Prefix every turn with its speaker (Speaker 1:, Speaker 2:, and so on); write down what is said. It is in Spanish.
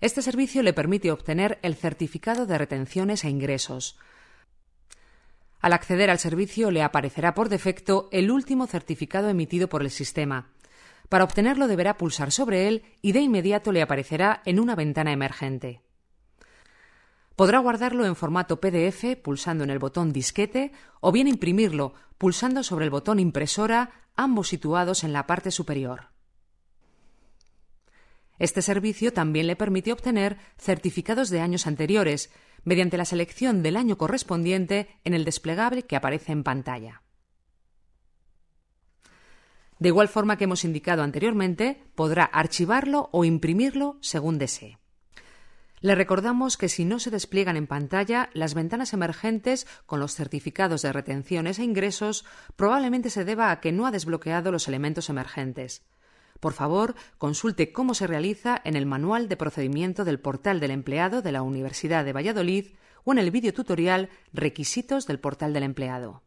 Speaker 1: Este servicio le permite obtener el certificado de retenciones e ingresos. Al acceder al servicio le aparecerá por defecto el último certificado emitido por el sistema. Para obtenerlo deberá pulsar sobre él y de inmediato le aparecerá en una ventana emergente. Podrá guardarlo en formato PDF pulsando en el botón disquete o bien imprimirlo pulsando sobre el botón impresora, ambos situados en la parte superior. Este servicio también le permite obtener certificados de años anteriores mediante la selección del año correspondiente en el desplegable que aparece en pantalla. De igual forma que hemos indicado anteriormente, podrá archivarlo o imprimirlo según desee. Le recordamos que si no se despliegan en pantalla, las ventanas emergentes con los certificados de retenciones e ingresos probablemente se deba a que no ha desbloqueado los elementos emergentes. Por favor, consulte cómo se realiza en el Manual de Procedimiento del Portal del Empleado de la Universidad de Valladolid o en el vídeo tutorial Requisitos del Portal del Empleado.